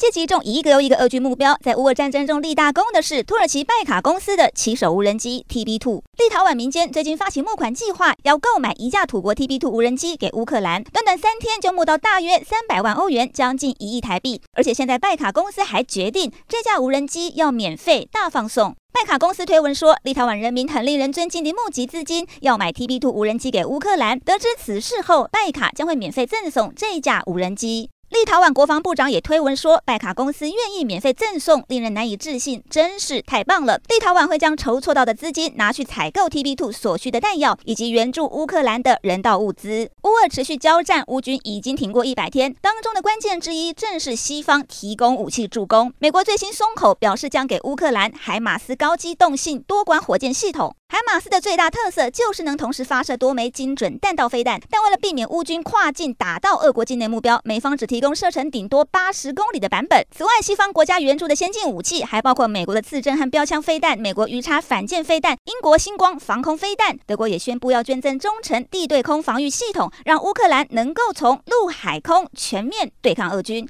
无人机击中一个又一个俄军目标，在乌俄战争中立大功的是土耳其拜卡公司的骑手无人机 TB2。立陶宛民间最近发起募款计划，要购买一架土国 TB2 无人机给乌克兰，短短三天就募到大约三百万欧元，将近一亿台币。而且现在拜卡公司还决定，这架无人机要免费大放送。拜卡公司推文说，立陶宛人民很令人尊敬地募集资金，要买 TB2 无人机给乌克兰。得知此事后，拜卡将会免费赠送这架无人机。立陶宛国防部长也推文说，拜卡公司愿意免费赠送，令人难以置信，真是太棒了！立陶宛会将筹措到的资金拿去采购 TB2 所需的弹药，以及援助乌克兰的人道物资。乌俄持续交战，乌军已经挺过一百天，当中的关键之一正是西方提供武器助攻。美国最新松口，表示将给乌克兰海马斯高机动性多管火箭系统。海马斯的最大特色就是能同时发射多枚精准弹道飞弹，但为了避免乌军跨境打到俄国境内目标，美方只提供射程顶多八十公里的版本。此外，西方国家援助的先进武器还包括美国的刺针和标枪飞弹、美国鱼叉反舰飞弹、英国星光防空飞弹。德国也宣布要捐赠中程地对空防御系统，让乌克兰能够从陆海空全面对抗俄军。